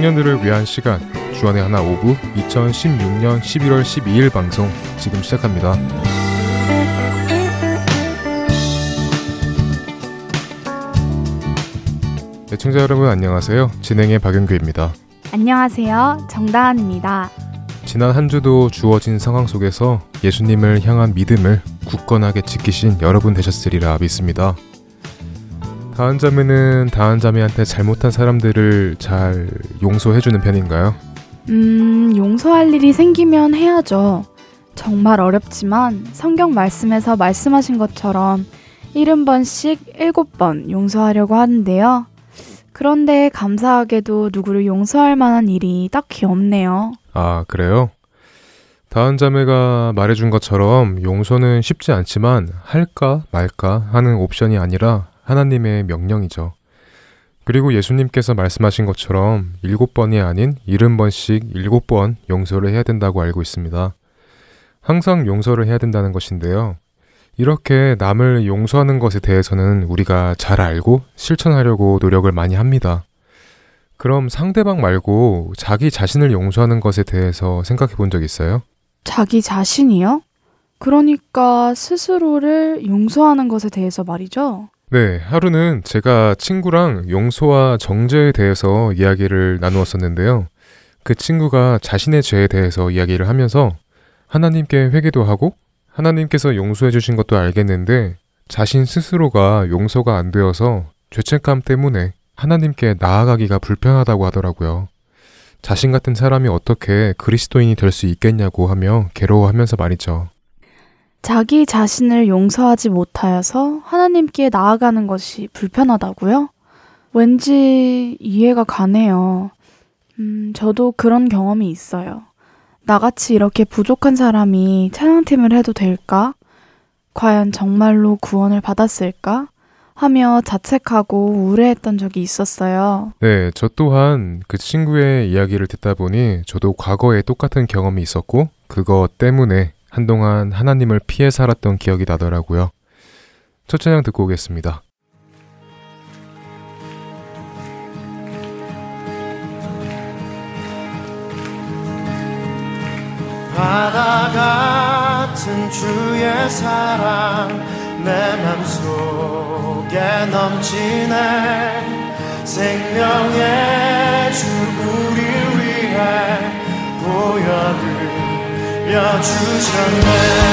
청년들을 위한 시간 주안의 하나 오부 2016년 11월 12일 방송 지금 시작합니다. 애청자 여러분 안녕하세요. 진행의 박영규입니다. 안녕하세요. 정다한입니다. 지난 한 주도 주어진 상황 속에서 예수님을 향한 믿음을 굳건하게 지키신 여러분 되셨으리라 믿습니다. 다한 자매는 다한 자매한테 잘못한 사람들을 잘 용서해주는 편인가요? 음, 용서할 일이 생기면 해야죠. 정말 어렵지만 성경 말씀에서 말씀하신 것처럼 70번씩 7번 용서하려고 하는데요. 그런데 감사하게도 누구를 용서할 만한 일이 딱히 없네요. 아, 그래요? 다한 자매가 말해준 것처럼 용서는 쉽지 않지만 할까 말까 하는 옵션이 아니라 하나님의 명령이죠. 그리고 예수님께서 말씀하신 것처럼 일곱 번이 아닌 일흔 번씩 일곱 번 용서를 해야 된다고 알고 있습니다. 항상 용서를 해야 된다는 것인데요. 이렇게 남을 용서하는 것에 대해서는 우리가 잘 알고 실천하려고 노력을 많이 합니다. 그럼 상대방 말고 자기 자신을 용서하는 것에 대해서 생각해 본 적 있어요? 자기 자신이요? 그러니까 스스로를 용서하는 것에 대해서 말이죠. 네, 하루는 제가 친구랑 용서와 정죄에 대해서 이야기를 나누었었는데요. 그 친구가 자신의 죄에 대해서 이야기를 하면서 하나님께 회개도 하고 하나님께서 용서해 주신 것도 알겠는데 자신 스스로가 용서가 안 되어서 죄책감 때문에 하나님께 나아가기가 불편하다고 하더라고요. 자신 같은 사람이 어떻게 그리스도인이 될 수 있겠냐고 하며 괴로워하면서 말이죠. 자기 자신을 용서하지 못하여서 하나님께 나아가는 것이 불편하다고요? 왠지 이해가 가네요. 음, 저도 그런 경험이 있어요. 나같이 이렇게 부족한 사람이 찬양팀을 해도 될까? 과연 정말로 구원을 받았을까? 하며 자책하고 우울해했던 적이 있었어요. 네, 저 또한 그 친구의 이야기를 듣다 보니 저도 과거에 똑같은 경험이 있었고 그것 때문에 한동안 하나님을 피해 살았던 기억이 나더라고요. 첫 찬양 듣고 오겠습니다. 바다 같은 주의 사랑 내 맘속에 넘치네 생명의 주 우리 위해 보혈 을 여주셨네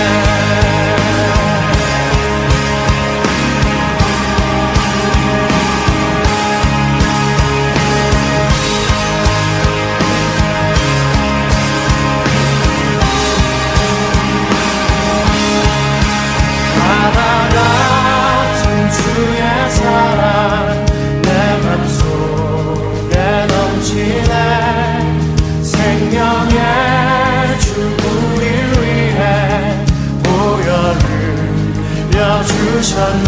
여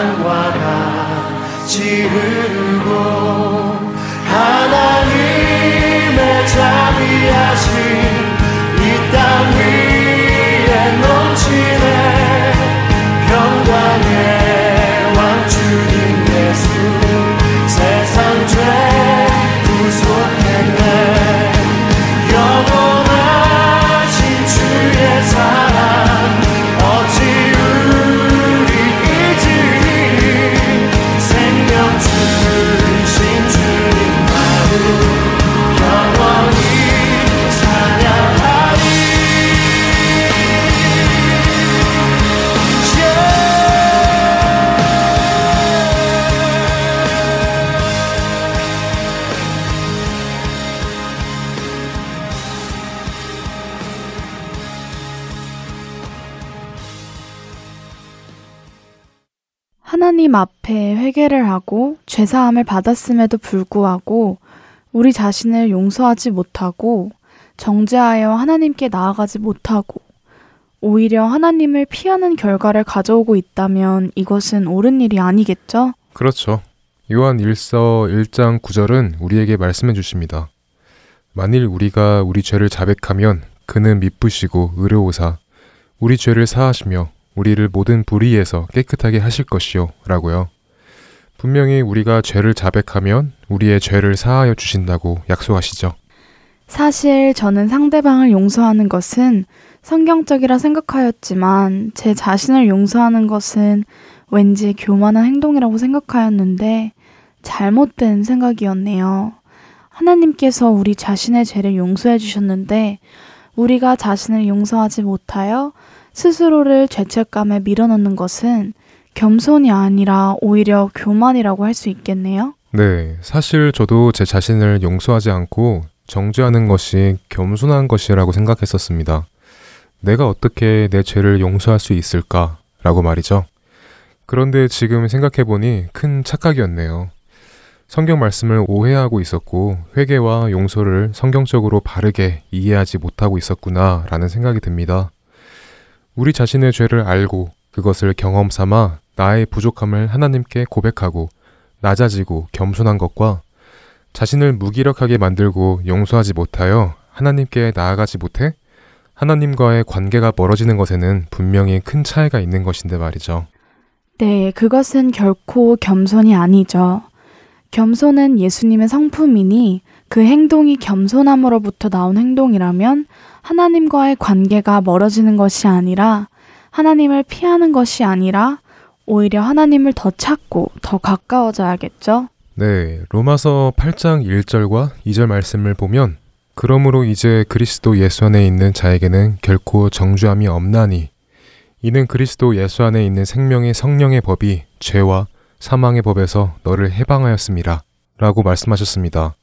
강과 같이 흐르고 하나님의 자비 회개를 하고 죄사함을 받았음에도 불구하고 우리 자신을 용서하지 못하고 정죄하여 하나님께 나아가지 못하고 오히려 하나님을 피하는 결과를 가져오고 있다면 이것은 옳은 일이 아니겠죠? 그렇죠. 요한 1서 1장 9절은 우리에게 말씀해 주십니다. 만일 우리가 우리 죄를 자백하면 그는 미쁘시고 의로우사 우리 죄를 사하시며 우리를 모든 불의에서 깨끗하게 하실 것이요 라고요. 분명히 우리가 죄를 자백하면 우리의 죄를 사하여 주신다고 약속하시죠. 사실 저는 상대방을 용서하는 것은 성경적이라 생각하였지만 제 자신을 용서하는 것은 왠지 교만한 행동이라고 생각하였는데 잘못된 생각이었네요. 하나님께서 우리 자신의 죄를 용서해 주셨는데 우리가 자신을 용서하지 못하여 스스로를 죄책감에 밀어넣는 것은 겸손이 아니라 오히려 교만이라고 할 수 있겠네요. 네, 사실 저도 제 자신을 용서하지 않고 정죄하는 것이 겸손한 것이라고 생각했었습니다. 내가 어떻게 내 죄를 용서할 수 있을까라고 말이죠. 그런데 지금 생각해보니 큰 착각이었네요. 성경 말씀을 오해하고 있었고 회개와 용서를 성경적으로 바르게 이해하지 못하고 있었구나라는 생각이 듭니다. 우리 자신의 죄를 알고 그것을 경험 삼아 나의 부족함을 하나님께 고백하고 낮아지고 겸손한 것과 자신을 무기력하게 만들고 용서하지 못하여 하나님께 나아가지 못해 하나님과의 관계가 멀어지는 것에는 분명히 큰 차이가 있는 것인데 말이죠. 네, 그것은 결코 겸손이 아니죠. 겸손은 예수님의 성품이니 그 행동이 겸손함으로부터 나온 행동이라면 하나님과의 관계가 멀어지는 것이 아니라 하나님을 피하는 것이 아니라 오히려 하나님을 더 찾고 더 가까워져야겠죠. 네, 로마서 8장 1절과 2절 말씀을 보면 그러므로 이제 그리스도 예수 안에 있는 자에게는 결코 정죄함이 없나니 이는 그리스도 예수 안에 있는 생명의 성령의 법이 죄와 사망의 법에서 너를 해방하였습니다. 라고 말씀하셨습니다.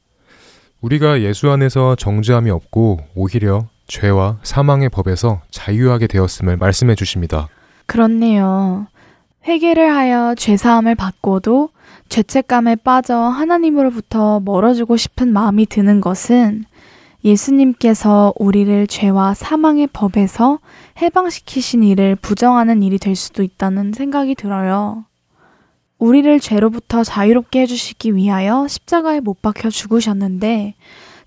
우리가 예수 안에서 정죄함이 없고 오히려 죄와 사망의 법에서 자유하게 되었음을 말씀해 주십니다. 그렇네요. 회개를 하여 죄사함을 받고도 죄책감에 빠져 하나님으로부터 멀어지고 싶은 마음이 드는 것은 예수님께서 우리를 죄와 사망의 법에서 해방시키신 일을 부정하는 일이 될 수도 있다는 생각이 들어요. 우리를 죄로부터 자유롭게 해주시기 위하여 십자가에 못 박혀 죽으셨는데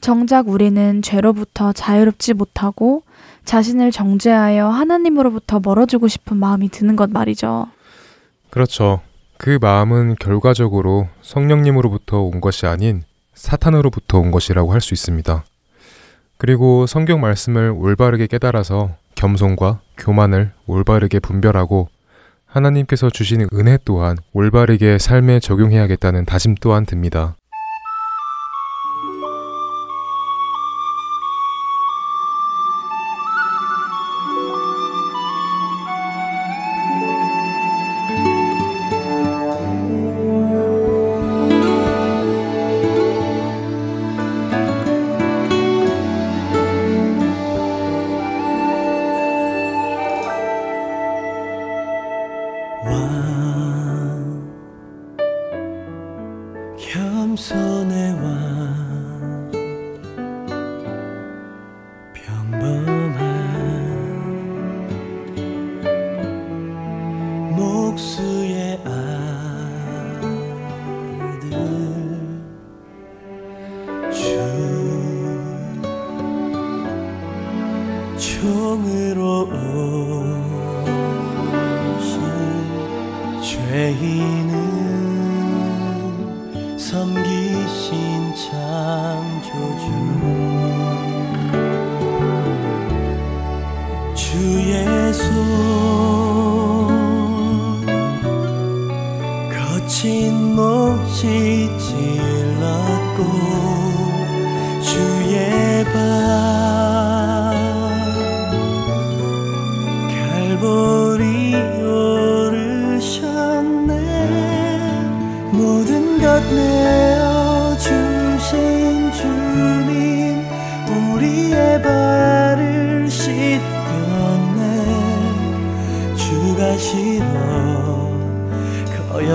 정작 우리는 죄로부터 자유롭지 못하고 자신을 정죄하여 하나님으로부터 멀어지고 싶은 마음이 드는 것 말이죠. 그렇죠. 그 마음은 결과적으로 성령님으로부터 온 것이 아닌 사탄으로부터 온 것이라고 할 수 있습니다. 그리고 성경 말씀을 올바르게 깨달아서 겸손과 교만을 올바르게 분별하고 하나님께서 주신 은혜 또한 올바르게 삶에 적용해야겠다는 다짐 또한 듭니다. 종으로 오신 죄인은 섬기신 창조주. 주 예수 거친 못이 찔렀고 주의 발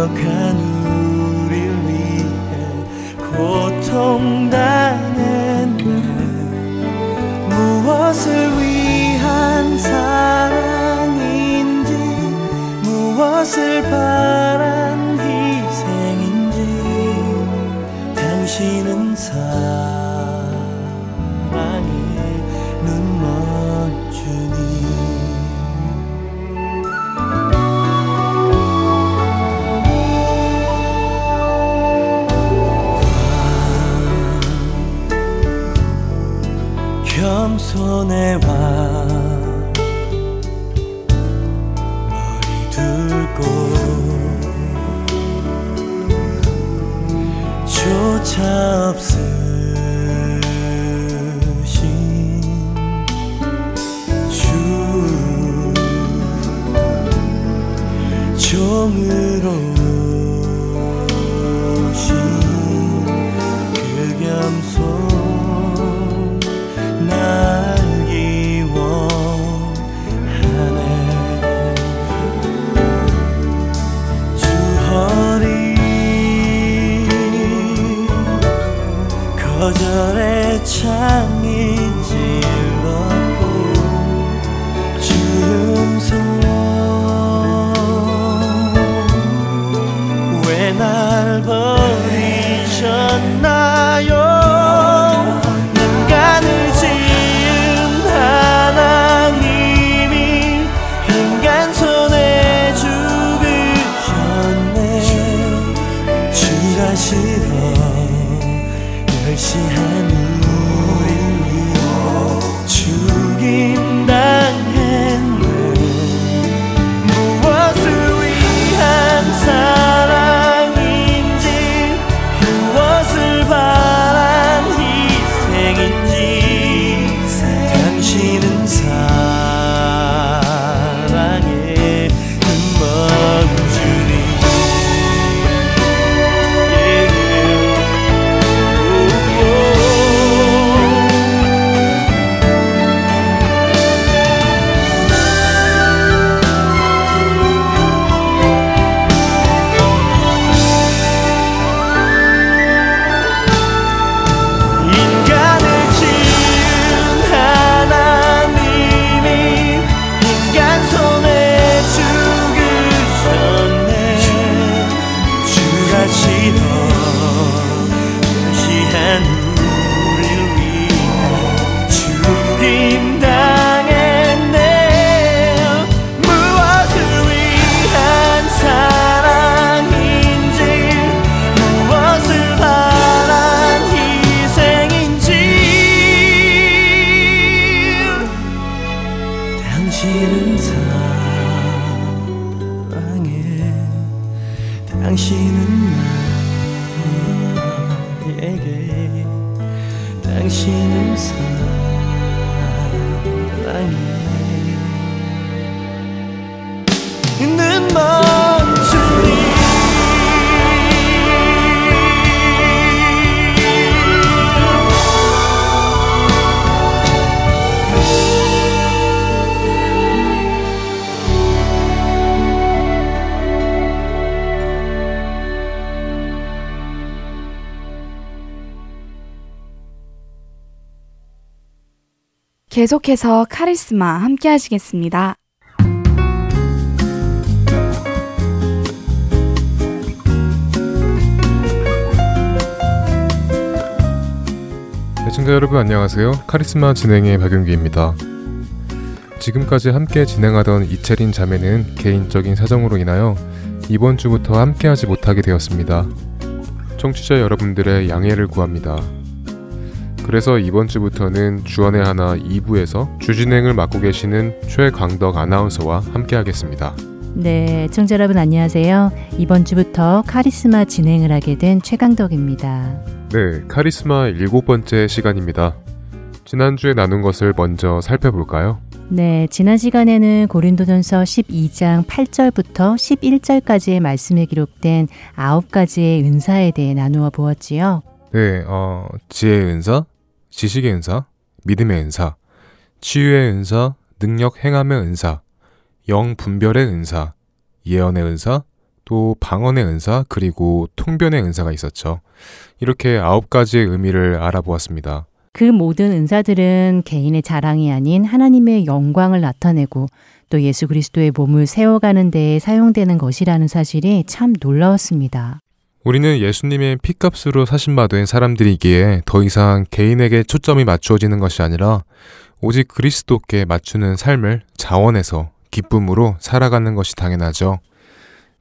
거역한 우릴 위해 고통당했네. 무엇을 위한 사랑인지 무엇을 바란 계속해서 카리스마 함께 하시겠습니다. 애청자 여러분 안녕하세요. 카리스마 진행의 박윤기입니다. 지금까지 함께 진행하던 이채린 자매는 개인적인 사정으로 인하여 이번 주부터 함께하지 못하게 되었습니다. 청취자 여러분들의 양해를 구합니다. 그래서 이번 주부터는 주원의 하나 2부에서 주진행을 맡고 계시는 최강덕 아나운서와 함께하겠습니다. 네, 청자 여러분 안녕하세요. 이번 주부터 카리스마 진행을 하게 된 최강덕입니다. 네, 카리스마 일곱 번째 시간입니다. 지난주에 나눈 것을 먼저 살펴볼까요? 네, 지난 시간에는 고린도전서 12장 8절부터 11절까지의 말씀에 기록된 아홉 가지의 은사에 대해 나누어 보았지요. 네, 어, 지혜의 은사, 지식의 은사, 믿음의 은사, 치유의 은사, 능력 행함의 은사, 영 분별의 은사, 예언의 은사, 또 방언의 은사, 그리고 통변의 은사가 있었죠. 이렇게 아홉 가지의 의미를 알아보았습니다. 그 모든 은사들은 개인의 자랑이 아닌 하나님의 영광을 나타내고 또 예수 그리스도의 몸을 세워가는 데에 사용되는 것이라는 사실이 참 놀라웠습니다. 우리는 예수님의 피값으로 사신받은 사람들이기에 더 이상 개인에게 초점이 맞추어지는 것이 아니라 오직 그리스도께 맞추는 삶을 자원해서 기쁨으로 살아가는 것이 당연하죠.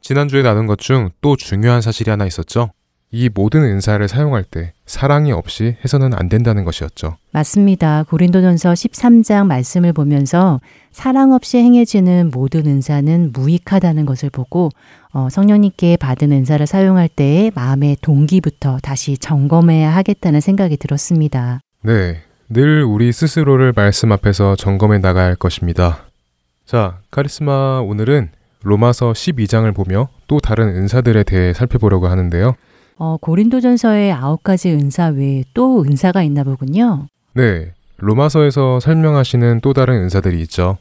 지난주에 나눈 것 중 또 중요한 사실이 하나 있었죠. 이 모든 은사를 사용할 때 사랑이 없이 해서는 안 된다는 것이었죠. 맞습니다. 고린도전서 13장 말씀을 보면서 사랑 없이 행해지는 모든 은사는 무익하다는 것을 보고 어, 성령님께 받은 은사를 사용할 때의 마음의 동기부터 다시 점검해야 하겠다는 생각이 들었습니다. 네, 늘 우리 스스로를 말씀 앞에서 점검해 나가야 할 것입니다. 자, 카리스마 오늘은 로마서 12장을 보며 또 다른 은사들에 대해 살펴보려고 하는데요. 어, 고린도전서의 아홉 가지 은사 외에 또 은사가 있나 보군요. 네, 로마서에서 설명하시는 또 다른 은사들이 있죠.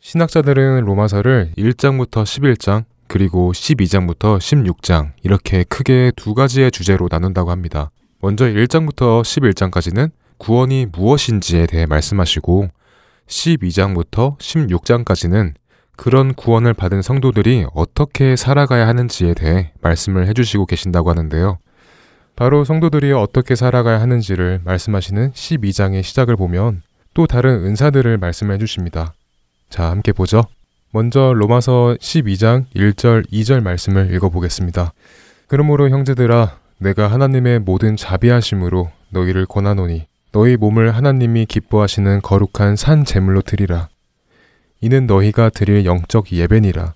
신학자들은 로마서를 1장부터 11장, 그리고 12장부터 16장, 이렇게 크게 두 가지의 주제로 나눈다고 합니다. 먼저 1장부터 11장까지는 구원이 무엇인지에 대해 말씀하시고, 12장부터 16장까지는 그런 구원을 받은 성도들이 어떻게 살아가야 하는지에 대해 말씀을 해주시고 계신다고 하는데요. 바로 성도들이 어떻게 살아가야 하는지를 말씀하시는 12장의 시작을 보면 또 다른 은사들을 말씀해 주십니다. 자, 함께 보죠. 먼저 로마서 12장 1절 2절 말씀을 읽어보겠습니다. 그러므로 형제들아 내가 하나님의 모든 자비하심으로 너희를 권하노니 너희 몸을 하나님이 기뻐하시는 거룩한 산 제물로 드리라. 이는 너희가 드릴 영적 예배니라.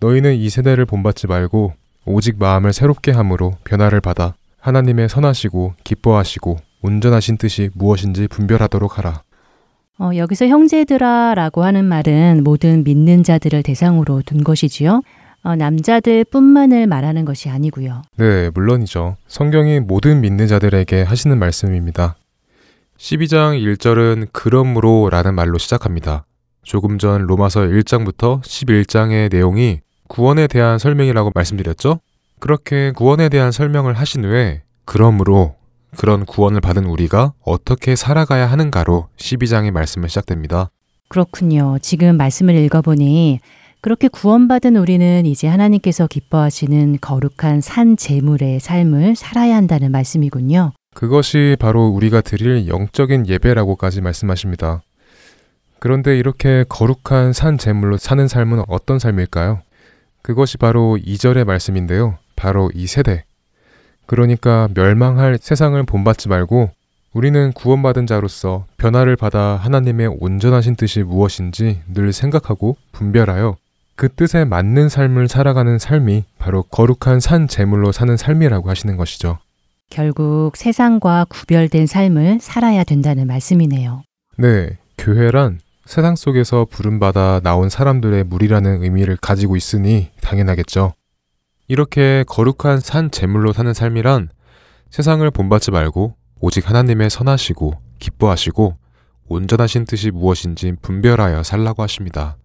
너희는 이 세대를 본받지 말고 오직 마음을 새롭게 함으로 변화를 받아 하나님의 선하시고 기뻐하시고 온전하신 뜻이 무엇인지 분별하도록 하라. 어, 여기서 형제들아라고 하는 말은 모든 믿는 자들을 대상으로 둔 것이지요. 어, 남자들 뿐만을 말하는 것이 아니고요. 네, 물론이죠. 성경이 모든 믿는 자들에게 하시는 말씀입니다. 12장 1절은 그러므로 라는 말로 시작합니다. 조금 전 로마서 1장부터 11장의 내용이 구원에 대한 설명이라고 말씀드렸죠? 그렇게 구원에 대한 설명을 하신 후에 그러므로 그런 구원을 받은 우리가 어떻게 살아가야 하는가로 12장의 말씀을 시작됩니다. 그렇군요. 지금 말씀을 읽어보니 그렇게 구원받은 우리는 이제 하나님께서 기뻐하시는 거룩한 산 제물의 삶을 살아야 한다는 말씀이군요. 그것이 바로 우리가 드릴 영적인 예배라고까지 말씀하십니다. 그런데 이렇게 거룩한 산 제물로 사는 삶은 어떤 삶일까요? 그것이 바로 2절의 말씀인데요. 바로 이 세대. 그러니까 멸망할 세상을 본받지 말고 우리는 구원받은 자로서 변화를 받아 하나님의 온전하신 뜻이 무엇인지 늘 생각하고 분별하여 그 뜻에 맞는 삶을 살아가는 삶이 바로 거룩한 산 제물로 사는 삶이라고 하시는 것이죠. 결국 세상과 구별된 삶을 살아야 된다는 말씀이네요. 네, 교회란 세상 속에서 부름받아 나온 사람들의 무리라는 의미를 가지고 있으니 당연하겠죠. 이렇게 거룩한 산 제물로 사는 삶이란 세상을 본받지 말고 오직 하나님의 선하시고 기뻐하시고 온전하신 뜻이 무엇인지 분별하여 살라고 하십니다.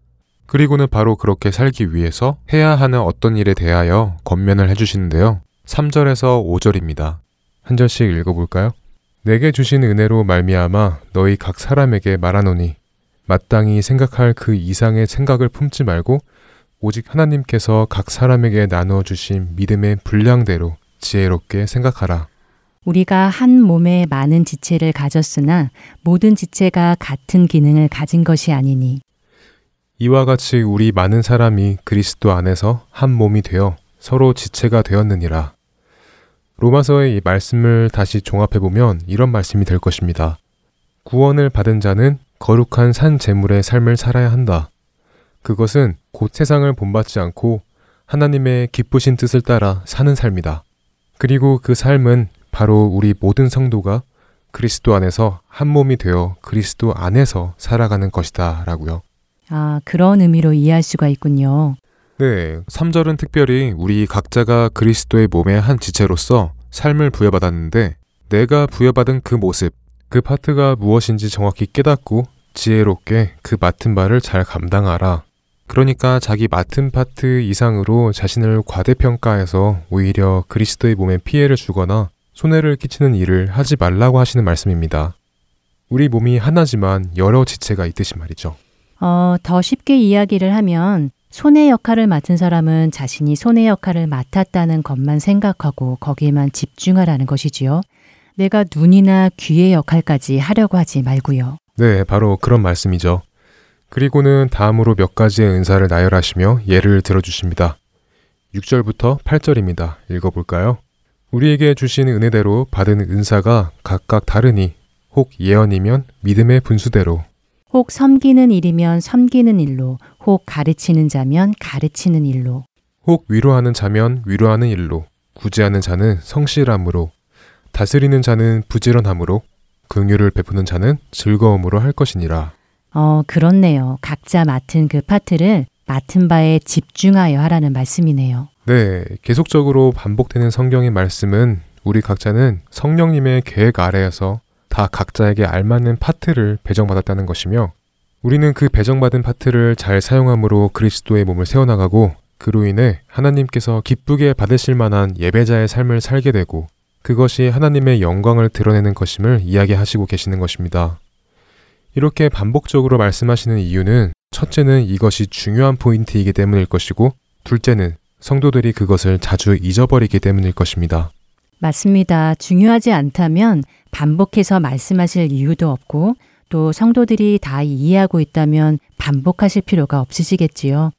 그리고는 바로 그렇게 살기 위해서 해야 하는 어떤 일에 대하여 권면을 해주시는데요. 3절에서 5절입니다. 한 절씩 읽어볼까요? 내게 주신 은혜로 말미암아 너희 각 사람에게 말하노니 마땅히 생각할 그 이상의 생각을 품지 말고 오직 하나님께서 각 사람에게 나누어 주신 믿음의 분량대로 지혜롭게 생각하라. 우리가 한 몸에 많은 지체를 가졌으나 모든 지체가 같은 기능을 가진 것이 아니니 이와 같이 우리 많은 사람이 그리스도 안에서 한 몸이 되어 서로 지체가 되었느니라. 로마서의 이 말씀을 다시 종합해 보면 이런 말씀이 될 것입니다. 구원을 받은 자는 거룩한 산 제물의 삶을 살아야 한다. 그것은 곧 세상을 본받지 않고 하나님의 기쁘신 뜻을 따라 사는 삶이다. 그리고 그 삶은 바로 우리 모든 성도가 그리스도 안에서 한 몸이 되어 그리스도 안에서 살아가는 것이다. 라고요. 아, 그런 의미로 이해할 수가 있군요. 네, 3절은 특별히 우리 각자가 그리스도의 몸의 한 지체로서 삶을 부여받았는데 내가 부여받은 그 모습, 그 파트가 무엇인지 정확히 깨닫고 지혜롭게 그 맡은 바를 잘 감당하라. 그러니까 자기 맡은 파트 이상으로 자신을 과대평가해서 오히려 그리스도의 몸에 피해를 주거나 손해를 끼치는 일을 하지 말라고 하시는 말씀입니다. 우리 몸이 하나지만 여러 지체가 있듯이 말이죠. 어, 더 쉽게 이야기를 하면 손의 역할을 맡은 사람은 자신이 손의 역할을 맡았다는 것만 생각하고 거기에만 집중하라는 것이지요. 내가 눈이나 귀의 역할까지 하려고 하지 말고요. 네, 바로 그런 말씀이죠. 그리고는 다음으로 몇 가지의 은사를 나열하시며 예를 들어주십니다. 6절부터 8절입니다. 읽어볼까요? 우리에게 주신 은혜대로 받은 은사가 각각 다르니 혹 예언이면 믿음의 분수대로 혹 섬기는 일이면 섬기는 일로, 혹 가르치는 자면 가르치는 일로, 혹 위로하는 자면 위로하는 일로 구제하는 자는 성실함으로 다스리는 자는 부지런함으로 긍휼을 베푸는 자는 즐거움으로 할 것이니라. 어, 그렇네요. 각자 맡은 그 파트를 맡은 바에 집중하여 하라는 말씀이네요. 네, 계속적으로 반복되는 성경의 말씀은 우리 각자는 성령님의 계획 아래에서 다 각자에게 알맞는 파트를 배정받았다는 것이며 우리는 그 배정받은 파트를 잘 사용함으로 그리스도의 몸을 세워나가고 그로 인해 하나님께서 기쁘게 받으실 만한 예배자의 삶을 살게 되고 그것이 하나님의 영광을 드러내는 것임을 이야기하시고 계시는 것입니다. 이렇게 반복적으로 말씀하시는 이유는 첫째는 이것이 중요한 포인트이기 때문일 것이고 둘째는 성도들이 그것을 자주 잊어버리기 때문일 것입니다. 맞습니다. 중요하지 않다면 반복해서 말씀하실 이유도 없고 또 성도들이 다 이해하고 있다면 반복하실 필요가 없으시겠지요.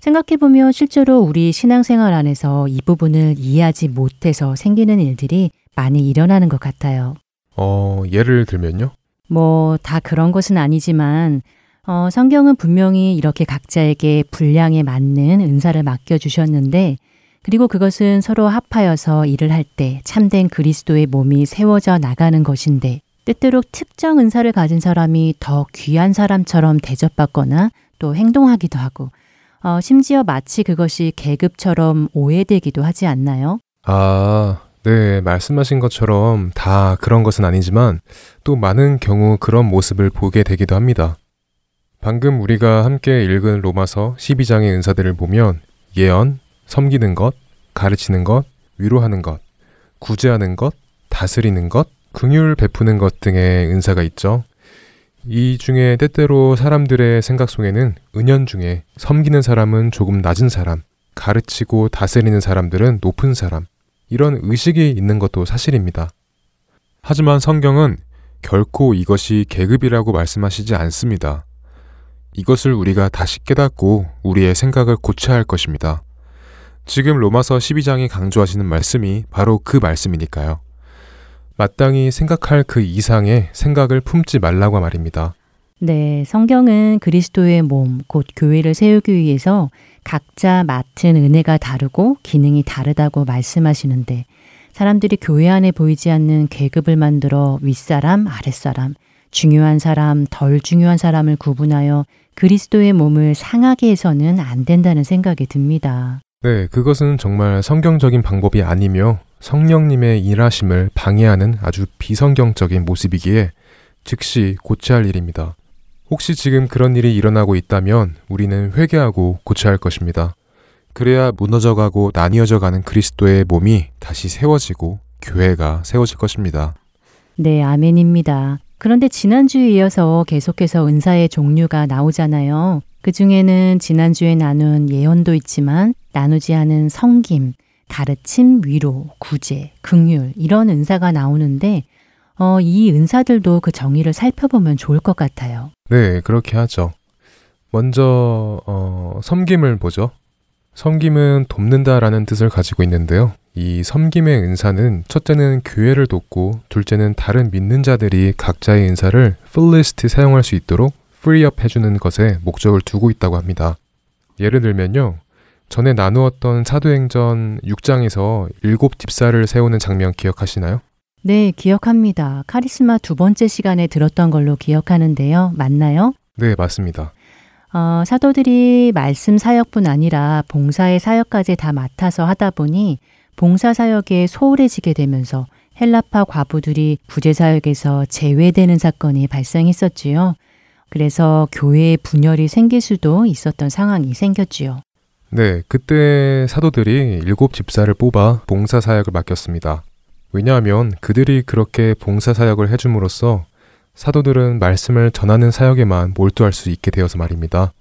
생각해보면 실제로 우리 신앙생활 안에서 이 부분을 이해하지 못해서 생기는 일들이 많이 일어나는 것 같아요. 어, 예를 들면요? 뭐 다 그런 것은 아니지만 어, 성경은 분명히 이렇게 각자에게 분량에 맞는 은사를 맡겨주셨는데 그리고 그것은 서로 합하여서 일을 할 때 참된 그리스도의 몸이 세워져 나가는 것인데 때때로 특정 은사를 가진 사람이 더 귀한 사람처럼 대접받거나 또 행동하기도 하고 어, 심지어 마치 그것이 계급처럼 오해되기도 하지 않나요? 아, 네, 말씀하신 것처럼 다 그런 것은 아니지만 또 많은 경우 그런 모습을 보게 되기도 합니다. 방금 우리가 함께 읽은 로마서 12장의 은사들을 보면 예언, 섬기는 것, 가르치는 것, 위로하는 것, 구제하는 것, 다스리는 것, 긍휼 베푸는 것 등의 은사가 있죠. 이 중에 때때로 사람들의 생각 속에는 은연 중에 섬기는 사람은 조금 낮은 사람, 가르치고 다스리는 사람들은 높은 사람, 이런 의식이 있는 것도 사실입니다. 하지만 성경은 결코 이것이 계급이라고 말씀하시지 않습니다. 이것을 우리가 다시 깨닫고 우리의 생각을 고쳐야 할 것입니다. 지금 로마서 12장이 강조하시는 말씀이 바로 그 말씀이니까요. 마땅히 생각할 그 이상의 생각을 품지 말라고 말입니다. 네, 성경은 그리스도의 몸, 곧 교회를 세우기 위해서 각자 맡은 은혜가 다르고 기능이 다르다고 말씀하시는데 사람들이 교회 안에 보이지 않는 계급을 만들어 윗사람, 아랫사람, 중요한 사람, 덜 중요한 사람을 구분하여 그리스도의 몸을 상하게 해서는 안 된다는 생각이 듭니다. 네, 그것은 정말 성경적인 방법이 아니며 성령님의 일하심을 방해하는 아주 비성경적인 모습이기에 즉시 고쳐야 할 일입니다. 혹시 지금 그런 일이 일어나고 있다면 우리는 회개하고 고쳐야 할 것입니다. 그래야 무너져가고 나뉘어져 가는 그리스도의 몸이 다시 세워지고 교회가 세워질 것입니다. 네, 아멘입니다. 그런데 지난주에 이어서 계속해서 은사의 종류가 나오잖아요. 그 중에는 지난주에 나눈 예언도 있지만 나누지 않은 성김, 가르침, 위로, 구제, 긍휼 이런 은사가 나오는데 어, 이 은사들도 그 정의를 살펴보면 좋을 것 같아요. 네, 그렇게 하죠. 먼저 어, 섬김을 보죠. 섬김은 돕는다라는 뜻을 가지고 있는데요. 이 섬김의 은사는 첫째는 교회를 돕고 둘째는 다른 믿는 자들이 각자의 은사를 fullest 사용할 수 있도록 free up 해주는 것에 목적을 두고 있다고 합니다. 예를 들면요. 전에 나누었던 사도행전 6장에서 일곱 집사를 세우는 장면 기억하시나요? 네, 기억합니다. 카리스마 두 번째 시간에 들었던 걸로 기억하는데요. 맞나요? 네, 맞습니다. 어, 사도들이 말씀 사역뿐 아니라 봉사의 사역까지 다 맡아서 하다 보니 봉사 사역에 소홀해지게 되면서 헬라파 과부들이 구제 사역에서 제외되는 사건이 발생했었지요. 그래서 교회에 분열이 생길 수도 있었던 상황이 생겼지요. 네, 그때 사도들이 일곱 집사를 뽑아 봉사 사역을 맡겼습니다. 왜냐하면 그들이 그렇게 봉사 사역을 해줌으로써 사도들은 말씀을 전하는 사역에만 몰두할 수 있게 되어서 말입니다.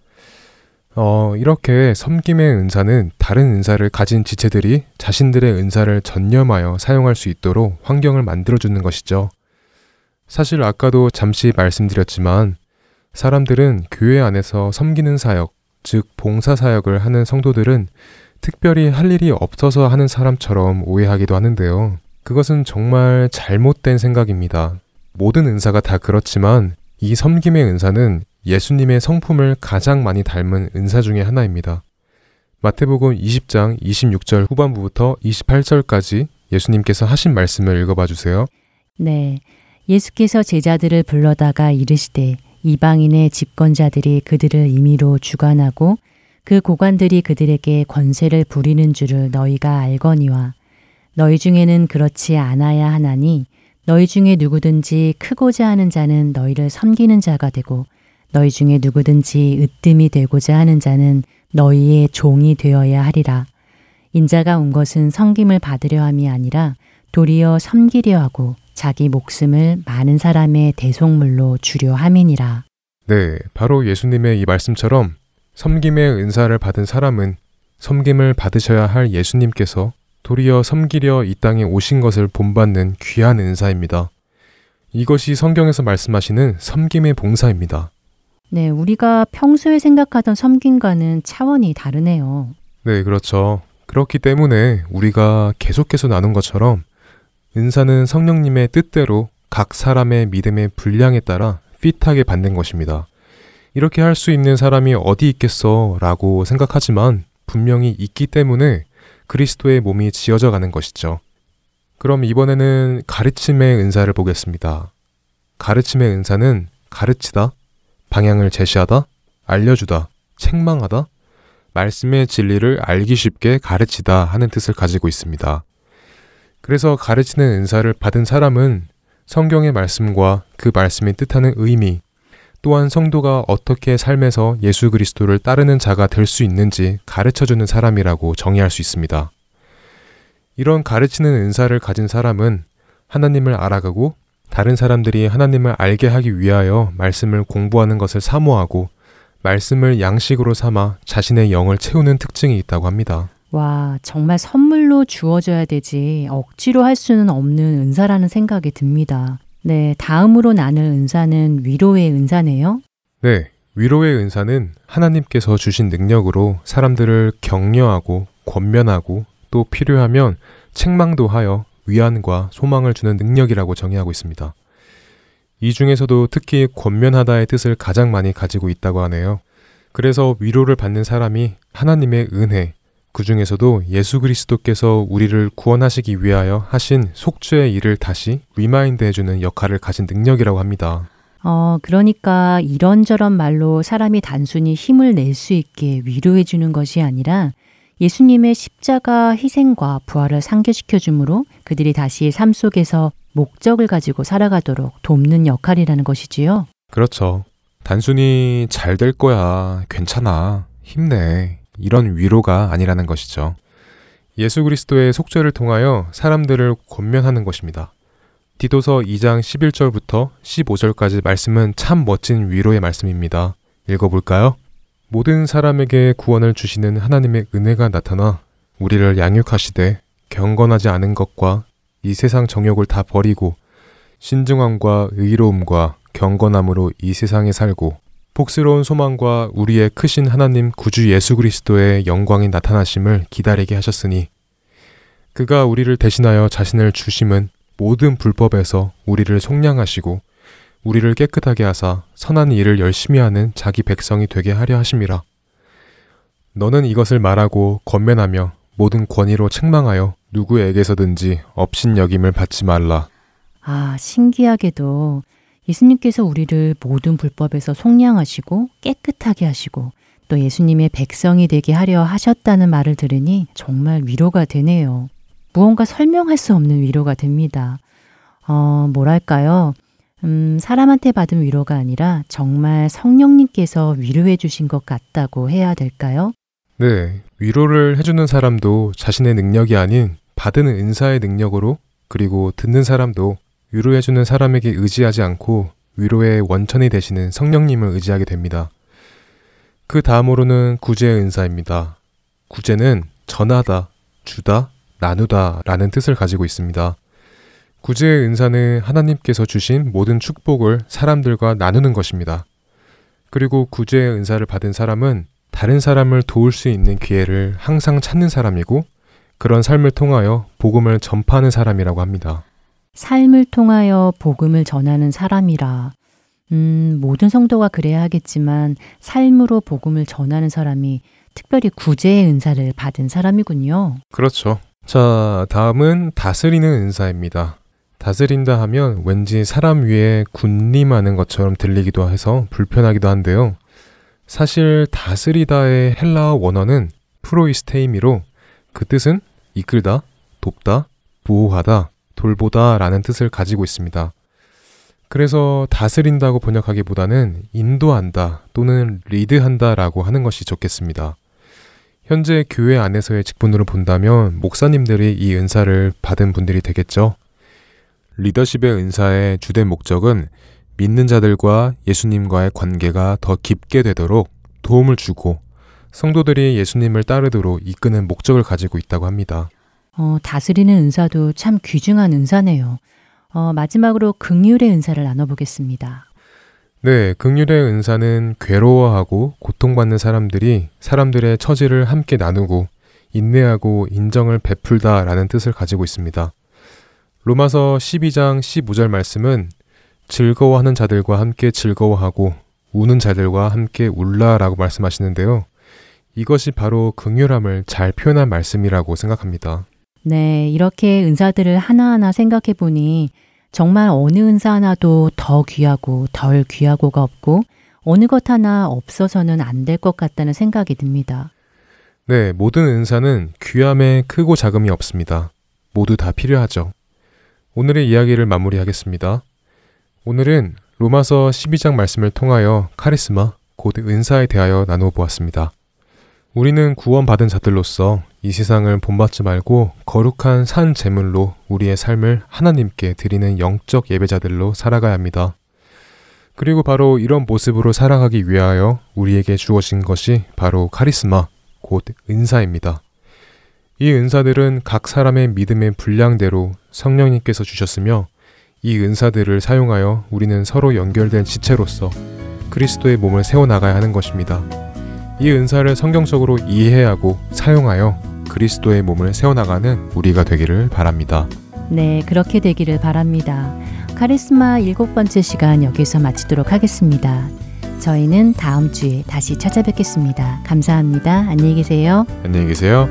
어, 이렇게 섬김의 은사는 다른 은사를 가진 지체들이 자신들의 은사를 전념하여 사용할 수 있도록 환경을 만들어주는 것이죠. 사실 아까도 잠시 말씀드렸지만 사람들은 교회 안에서 섬기는 사역, 즉 봉사 사역을 하는 성도들은 특별히 할 일이 없어서 하는 사람처럼 오해하기도 하는데요. 그것은 정말 잘못된 생각입니다. 모든 은사가 다 그렇지만 이 섬김의 은사는 예수님의 성품을 가장 많이 닮은 은사 중의 하나입니다. 마태복음 20장 26절 후반부부터 28절까지 예수님께서 하신 말씀을 읽어봐 주세요. 네. 예수께서 제자들을 불러다가 이르시되 이방인의 집권자들이 그들을 임의로 주관하고 그 고관들이 그들에게 권세를 부리는 줄을 너희가 알거니와 너희 중에는 그렇지 않아야 하나니 너희 중에 누구든지 크고자 하는 자는 너희를 섬기는 자가 되고 너희 중에 누구든지 으뜸이 되고자 하는 자는 너희의 종이 되어야 하리라. 인자가 온 것은 섬김을 받으려 함이 아니라 도리어 섬기려 하고 자기 목숨을 많은 사람의 대속물로 주려 함이니라. 네, 바로 예수님의 이 말씀처럼 섬김의 은사를 받은 사람은 섬김을 받으셔야 할 예수님께서 도리어 섬기려 이 땅에 오신 것을 본받는 귀한 은사입니다. 이것이 성경에서 말씀하시는 섬김의 봉사입니다. 네, 우리가 평소에 생각하던 섬김과는 차원이 다르네요. 네, 그렇죠. 그렇기 때문에 우리가 계속해서 나눈 것처럼 은사는 성령님의 뜻대로 각 사람의 믿음의 분량에 따라 핏하게 받는 것입니다. 이렇게 할 수 있는 사람이 어디 있겠어 라고 생각하지만 분명히 있기 때문에 그리스도의 몸이 지어져 가는 것이죠. 그럼 이번에는 가르침의 은사를 보겠습니다. 가르침의 은사는 가르치다, 방향을 제시하다, 알려주다, 책망하다, 말씀의 진리를 알기 쉽게 가르치다 하는 뜻을 가지고 있습니다. 그래서 가르치는 은사를 받은 사람은 성경의 말씀과 그 말씀이 뜻하는 의미, 또한 성도가 어떻게 삶에서 예수 그리스도를 따르는 자가 될 수 있는지 가르쳐 주는 사람이라고 정의할 수 있습니다. 이런 가르치는 은사를 가진 사람은 하나님을 알아가고 다른 사람들이 하나님을 알게 하기 위하여 말씀을 공부하는 것을 사모하고 말씀을 양식으로 삼아 자신의 영을 채우는 특징이 있다고 합니다. 와, 정말 선물로 주어져야 되지 억지로 할 수는 없는 은사라는 생각이 듭니다. 네, 다음으로 나눌 은사는 위로의 은사네요. 네, 위로의 은사는 하나님께서 주신 능력으로 사람들을 격려하고 권면하고 또 필요하면 책망도 하여 위안과 소망을 주는 능력이라고 정의하고 있습니다. 이 중에서도 특히 권면하다의 뜻을 가장 많이 가지고 있다고 하네요. 그래서 위로를 받는 사람이 하나님의 은혜, 그 중에서도 예수 그리스도께서 우리를 구원하시기 위하여 하신 속죄의 일을 다시 remind 해주는 역할을 가진 능력이라고 합니다. 어, 그러니까 이런저런 말로 사람이 단순히 힘을 낼 수 있게 위로해 주는 것이 아니라 예수님의 십자가 희생과 부활을 상기시켜 주므로 그들이 다시 삶 속에서 목적을 가지고 살아가도록 돕는 역할이라는 것이지요. 그렇죠. 단순히 잘 될 거야, 괜찮아, 힘내. 이런 위로가 아니라는 것이죠. 예수 그리스도의 속죄를 통하여 사람들을 권면하는 것입니다. 디도서 2장 11절부터 15절까지 말씀은 참 멋진 위로의 말씀입니다. 읽어볼까요? 모든 사람에게 구원을 주시는 하나님의 은혜가 나타나 우리를 양육하시되 경건하지 않은 것과 이 세상 정욕을 다 버리고 신중함과 의로움과 경건함으로 이 세상에 살고 복스러운 소망과 우리의 크신 하나님 구주 예수 그리스도의 영광이 나타나심을 기다리게 하셨으니 그가 우리를 대신하여 자신을 주심은 모든 불법에서 우리를 속량하시고 우리를 깨끗하게 하사 선한 일을 열심히 하는 자기 백성이 되게 하려 하심이라. 너는 이것을 말하고 권면하며 모든 권위로 책망하여 누구에게서든지 업신여김을 받지 말라. 아, 신기하게도 예수님께서 우리를 모든 불법에서 속량하시고 깨끗하게 하시고 또 예수님의 백성이 되게 하려 하셨다는 말을 들으니 정말 위로가 되네요. 무언가 설명할 수 없는 위로가 됩니다. 어, 뭐랄까요? 음, 사람한테 받은 위로가 아니라 정말 성령님께서 위로해 주신 것 같다고 해야 될까요? 네, 위로를 해주는 사람도 자신의 능력이 아닌 받은 은사의 능력으로 그리고 듣는 사람도 위로해주는 사람에게 의지하지 않고 위로의 원천이 되시는 성령님을 의지하게 됩니다. 그 다음으로는 구제의 은사입니다. 구제는 전하다, 주다, 나누다 라는 뜻을 가지고 있습니다. 구제의 은사는 하나님께서 주신 모든 축복을 사람들과 나누는 것입니다. 그리고 구제의 은사를 받은 사람은 다른 사람을 도울 수 있는 기회를 항상 찾는 사람이고 그런 삶을 통하여 복음을 전파하는 사람이라고 합니다. 삶을 통하여 복음을 전하는 사람이라. 음, 모든 성도가 그래야 하겠지만 삶으로 복음을 전하는 사람이 특별히 구제의 은사를 받은 사람이군요. 그렇죠. 자, 다음은 다스리는 은사입니다. 다스린다 하면 왠지 사람 위에 군림하는 것처럼 들리기도 해서 불편하기도 한데요. 사실 다스리다의 헬라어 원어는 프로이스테이미로 그 뜻은 이끌다, 돕다, 보호하다, 돌보다 라는 뜻을 가지고 있습니다. 그래서 다스린다고 번역하기보다는 인도한다 또는 리드한다 라고 하는 것이 좋겠습니다. 현재 교회 안에서의 직분으로 본다면 목사님들이 이 은사를 받은 분들이 되겠죠. 리더십의 은사의 주된 목적은 믿는 자들과 예수님과의 관계가 더 깊게 되도록 도움을 주고 성도들이 예수님을 따르도록 이끄는 목적을 가지고 있다고 합니다. 어, 다스리는 은사도 참 귀중한 은사네요. 어, 마지막으로 극률의 은사를 나눠보겠습니다. 네, 극률의 은사는 괴로워하고 고통받는 사람들이 사람들의 처지를 함께 나누고 인내하고 인정을 베풀다라는 뜻을 가지고 있습니다. 로마서 12장 15절 말씀은 즐거워하는 자들과 함께 즐거워하고 우는 자들과 함께 울라라고 말씀하시는데요. 이것이 바로 극률함을 잘 표현한 말씀이라고 생각합니다. 네, 이렇게 은사들을 하나하나 생각해 보니 정말 어느 은사 하나도 더 귀하고 덜 귀하고가 없고 어느 것 하나 없어서는 안 될 것 같다는 생각이 듭니다. 네, 모든 은사는 귀함에 크고 작음이 없습니다. 모두 다 필요하죠. 오늘의 이야기를 마무리하겠습니다. 오늘은 로마서 12장 말씀을 통하여 카리스마, 곧 은사에 대하여 나누어 보았습니다. 우리는 구원받은 자들로서 이 세상을 본받지 말고 거룩한 산 제물로 우리의 삶을 하나님께 드리는 영적 예배자들로 살아가야 합니다. 그리고 바로 이런 모습으로 살아가기 위하여 우리에게 주어진 것이 바로 카리스마, 곧 은사입니다. 이 은사들은 각 사람의 믿음의 분량대로 성령님께서 주셨으며 이 은사들을 사용하여 우리는 서로 연결된 지체로서 그리스도의 몸을 세워나가야 하는 것입니다. 이 은사를 성경적으로 이해하고 사용하여 그리스도의 몸을 세워나가는 우리가 되기를 바랍니다. 네, 그렇게 되기를 바랍니다. 카리스마 일곱 번째 시간 여기서 마치도록 하겠습니다. 저희는 다음 주에 다시 찾아뵙겠습니다. 감사합니다. 안녕히 계세요. 안녕히 계세요.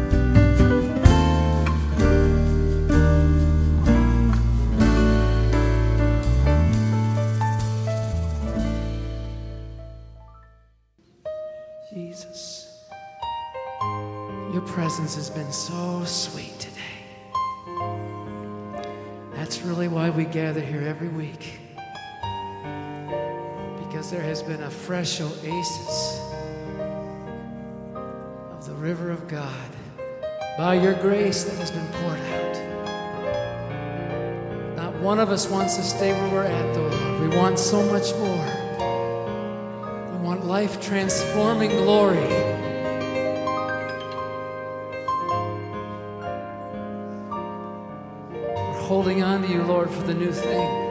God, by your grace that has been poured out. Not one of us wants to stay where we're at, though, Lord. We want so much more. We want life transforming glory. We're holding on to you, Lord, for the new thing.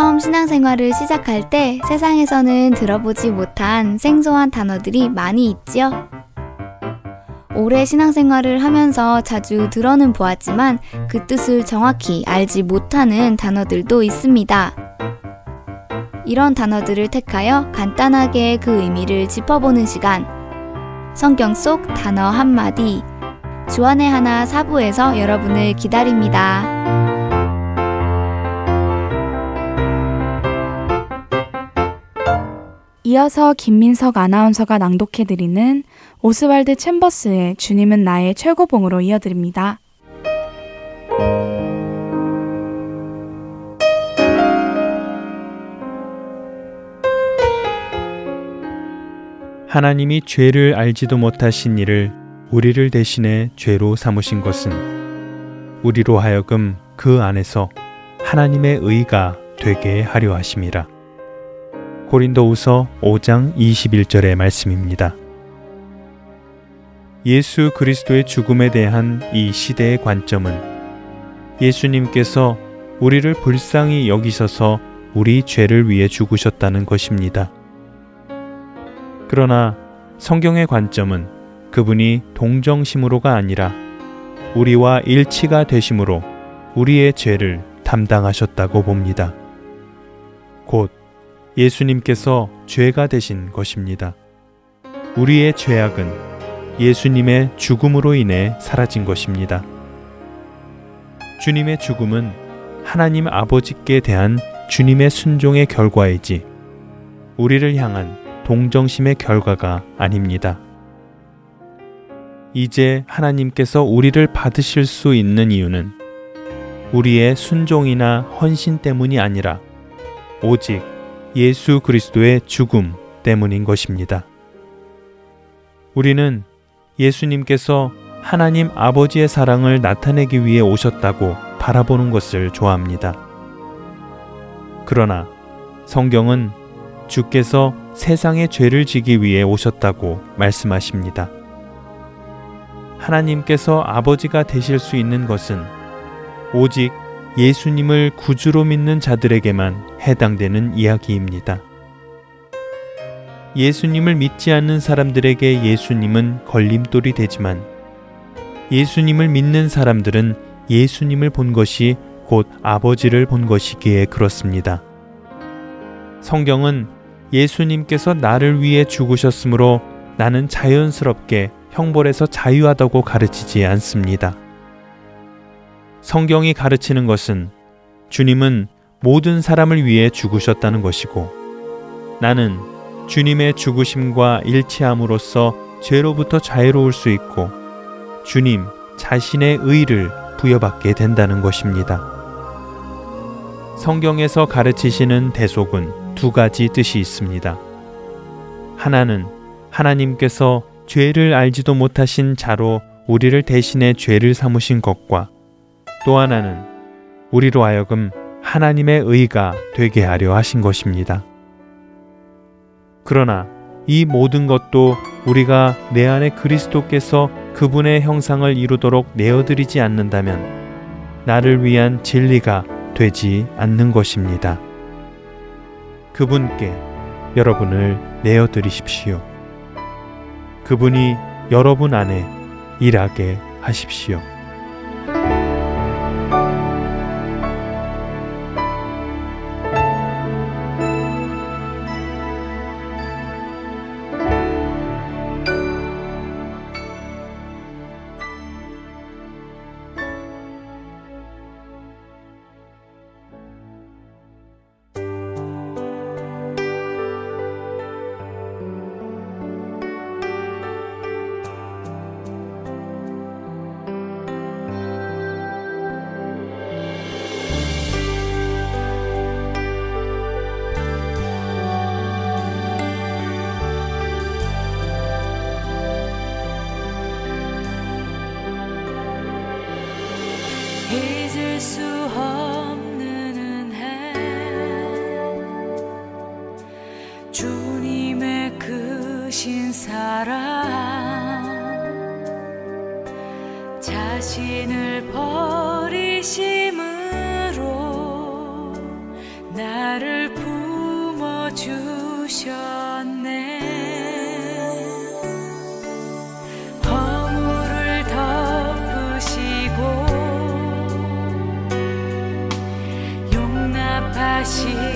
처음 신앙생활을 시작할 때 세상에서는 들어보지 못한 생소한 단어들이 많이 있지요. 오래 신앙생활을 하면서 자주 들어는 보았지만 그 뜻을 정확히 알지 못하는 단어들도 있습니다. 이런 단어들을 택하여 간단하게 그 의미를 짚어보는 시간. 성경 속 단어 한마디. 주안의 하나 사부에서 여러분을 기다립니다. 이어서 김민석 아나운서가 낭독해드리는 오스왈드 챔버스의 주님은 나의 최고봉으로 이어드립니다. 하나님이 죄를 알지도 못하신 이를 우리를 대신해 죄로 삼으신 것은 우리로 하여금 그 안에서 하나님의 의가 되게 하려 하심이라. 고린도후서 5장 21절의 말씀입니다. 예수 그리스도의 죽음에 대한 이 시대의 관점은 예수님께서 우리를 불쌍히 여기셔서 우리 죄를 위해 죽으셨다는 것입니다. 그러나 성경의 관점은 그분이 동정심으로가 아니라 우리와 일치가 되심으로 우리의 죄를 담당하셨다고 봅니다. 곧 예수님께서 죄가 되신 것입니다. 우리의 죄악은 예수님의 죽음으로 인해 사라진 것입니다. 주님의 죽음은 하나님 아버지께 대한 주님의 순종의 결과이지 우리를 향한 동정심의 결과가 아닙니다. 이제 하나님께서 우리를 받으실 수 있는 이유는 우리의 순종이나 헌신 때문이 아니라 오직 예수 그리스도의 죽음 때문인 것입니다. 우리는 예수님께서 하나님 아버지의 사랑을 나타내기 위해 오셨다고 바라보는 것을 좋아합니다. 그러나 성경은 주께서 세상의 죄를 지기 위해 오셨다고 말씀하십니다. 하나님께서 아버지가 되실 수 있는 것은 오직 예수님을 구주로 믿는 자들에게만 해당되는 이야기입니다. 예수님을 믿지 않는 사람들에게 예수님은 걸림돌이 되지만 예수님을 믿는 사람들은 예수님을 본 것이 곧 아버지를 본 것이기에 그렇습니다. 성경은 예수님께서 나를 위해 죽으셨으므로 나는 자연스럽게 형벌에서 자유하다고 가르치지 않습니다. 성경이 가르치는 것은 주님은 모든 사람을 위해 죽으셨다는 것이고 나는 주님의 죽으심과 일치함으로써 죄로부터 자유로울 수 있고 주님 자신의 의를 부여받게 된다는 것입니다. 성경에서 가르치시는 대속은 두 가지 뜻이 있습니다. 하나는 하나님께서 죄를 알지도 못하신 자로 우리를 대신해 죄를 삼으신 것과 또 하나는 우리로 하여금 하나님의 의가 되게 하려 하신 것입니다. 그러나 이 모든 것도 우리가 내 안에 그리스도께서 그분의 형상을 이루도록 내어드리지 않는다면 나를 위한 진리가 되지 않는 것입니다. 그분께 여러분을 내어드리십시오. 그분이 여러분 안에 일하게 하십시오. 덮으시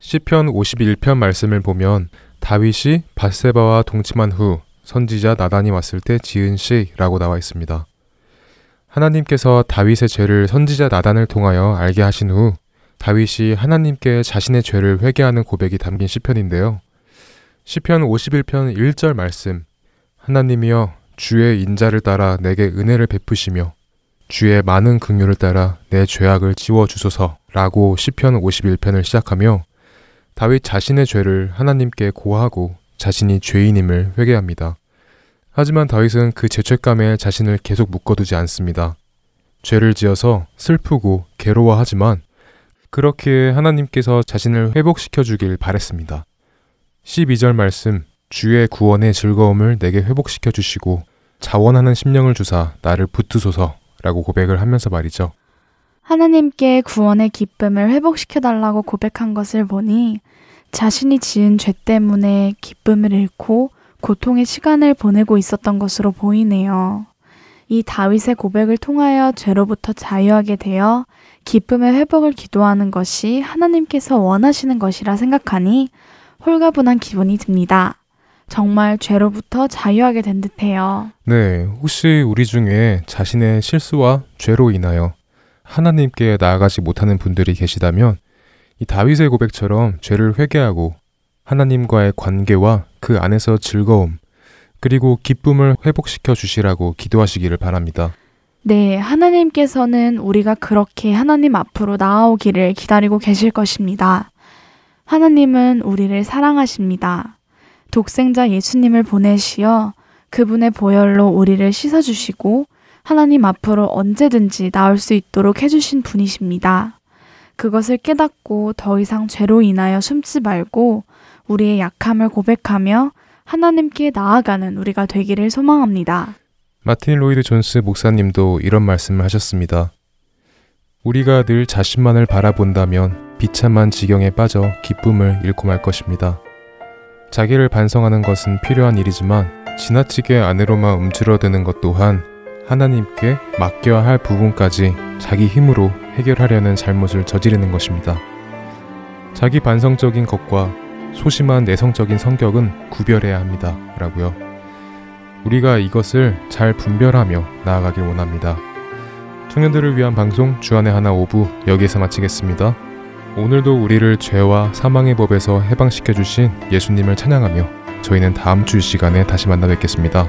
시편 51편 말씀을 보면 다윗이 바세바와 동침한 후 선지자 나단이 왔을 때 지은 시라고 나와 있습니다. 하나님께서 다윗의 죄를 선지자 나단을 통하여 알게 하신 후 다윗이 하나님께 자신의 죄를 회개하는 고백이 담긴 시편인데요. 시편 51편 1절 말씀 하나님이여 주의 인자를 따라 내게 은혜를 베푸시며 주의 많은 긍휼을 따라 내 죄악을 지워 주소서라고 시편 51편을 시작하며 다윗 자신의 죄를 하나님께 고하고 자신이 죄인임을 회개합니다. 하지만 다윗은 그 죄책감에 자신을 계속 묶어두지 않습니다. 죄를 지어서 슬프고 괴로워하지만 그렇게 하나님께서 자신을 회복시켜 주길 바랬습니다. 12절 말씀 주의 구원의 즐거움을 내게 회복시켜 주시고 자원하는 심령을 주사 나를 붙드소서라고 고백을 하면서 말이죠. 하나님께 구원의 기쁨을 회복시켜 달라고 고백한 것을 보니 자신이 지은 죄 때문에 기쁨을 잃고 고통의 시간을 보내고 있었던 것으로 보이네요. 이 다윗의 고백을 통하여 죄로부터 자유하게 되어 기쁨의 회복을 기도하는 것이 하나님께서 원하시는 것이라 생각하니 홀가분한 기분이 듭니다. 정말 죄로부터 자유하게 된 듯해요. 네, 혹시 우리 중에 자신의 실수와 죄로 인하여 하나님께 나아가지 못하는 분들이 계시다면 이 다윗의 고백처럼 죄를 회개하고 하나님과의 관계와 그 안에서 즐거움 그리고 기쁨을 회복시켜 주시라고 기도하시기를 바랍니다. 네, 하나님께서는 우리가 그렇게 하나님 앞으로 나아오기를 기다리고 계실 것입니다. 하나님은 우리를 사랑하십니다. 독생자 예수님을 보내시어 그분의 보혈로 우리를 씻어주시고 하나님 앞으로 언제든지 나올 수 있도록 해주신 분이십니다. 그것을 깨닫고 더 이상 죄로 인하여 숨지 말고 우리의 약함을 고백하며 하나님께 나아가는 우리가 되기를 소망합니다. 마틴 로이드 존스 목사님도 이런 말씀을 하셨습니다. 우리가 늘 자신만을 바라본다면 비참한 지경에 빠져 기쁨을 잃고 말 것입니다. 자기를 반성하는 것은 필요한 일이지만 지나치게 안으로만 움츠러드는 것 또한 하나님께 맡겨야 할 부분까지 자기 힘으로 해결하려는 잘못을 저지르는 것입니다. 자기 반성적인 것과 소심한 내성적인 성격은 구별해야 합니다. 라고요. 우리가 이것을 잘 분별하며 나아가길 원합니다. 청년들을 위한 방송 주안의 하나 오부 여기에서 마치겠습니다. 오늘도 우리를 죄와 사망의 법에서 해방시켜 주신 예수님을 찬양하며 저희는 다음 주 이 시간에 다시 만나 뵙겠습니다.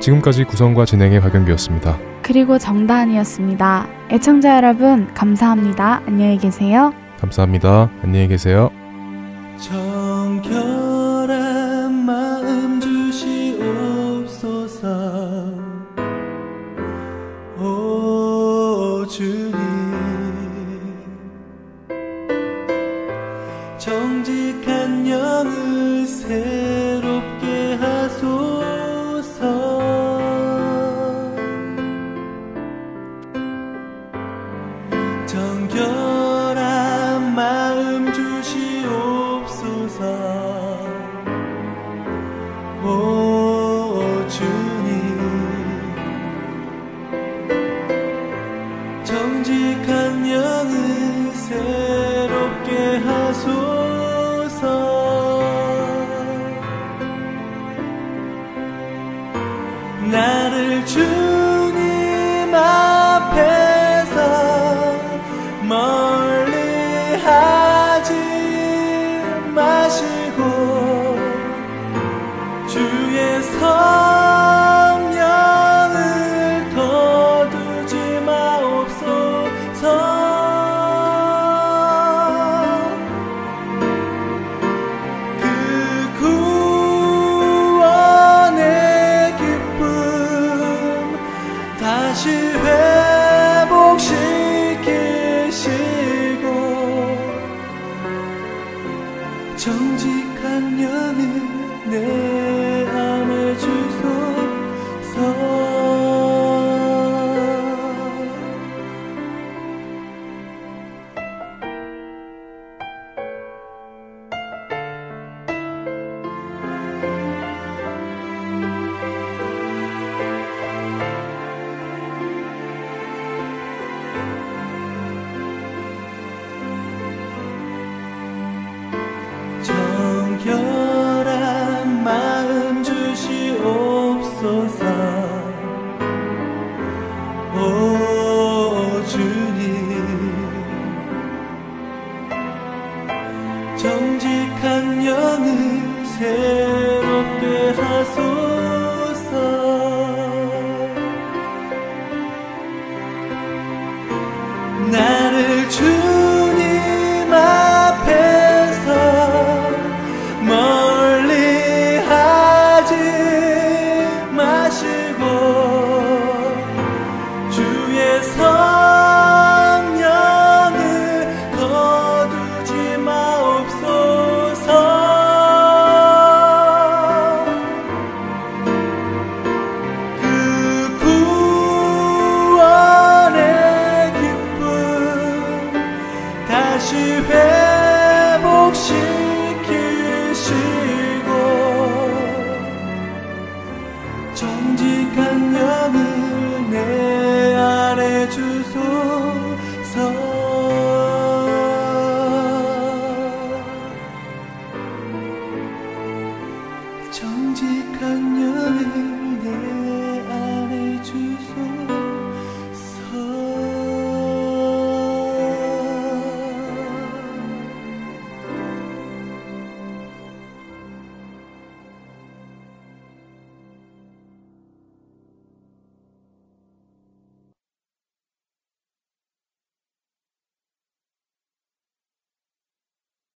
지금까지 구성과 진행의 박연비였습니다. 그리고 정다은이었습니다. 애청자 여러분, 감사합니다. 안녕히 계세요. 감사합니다. 안녕히 계세요. 정결한 마음 주시옵소서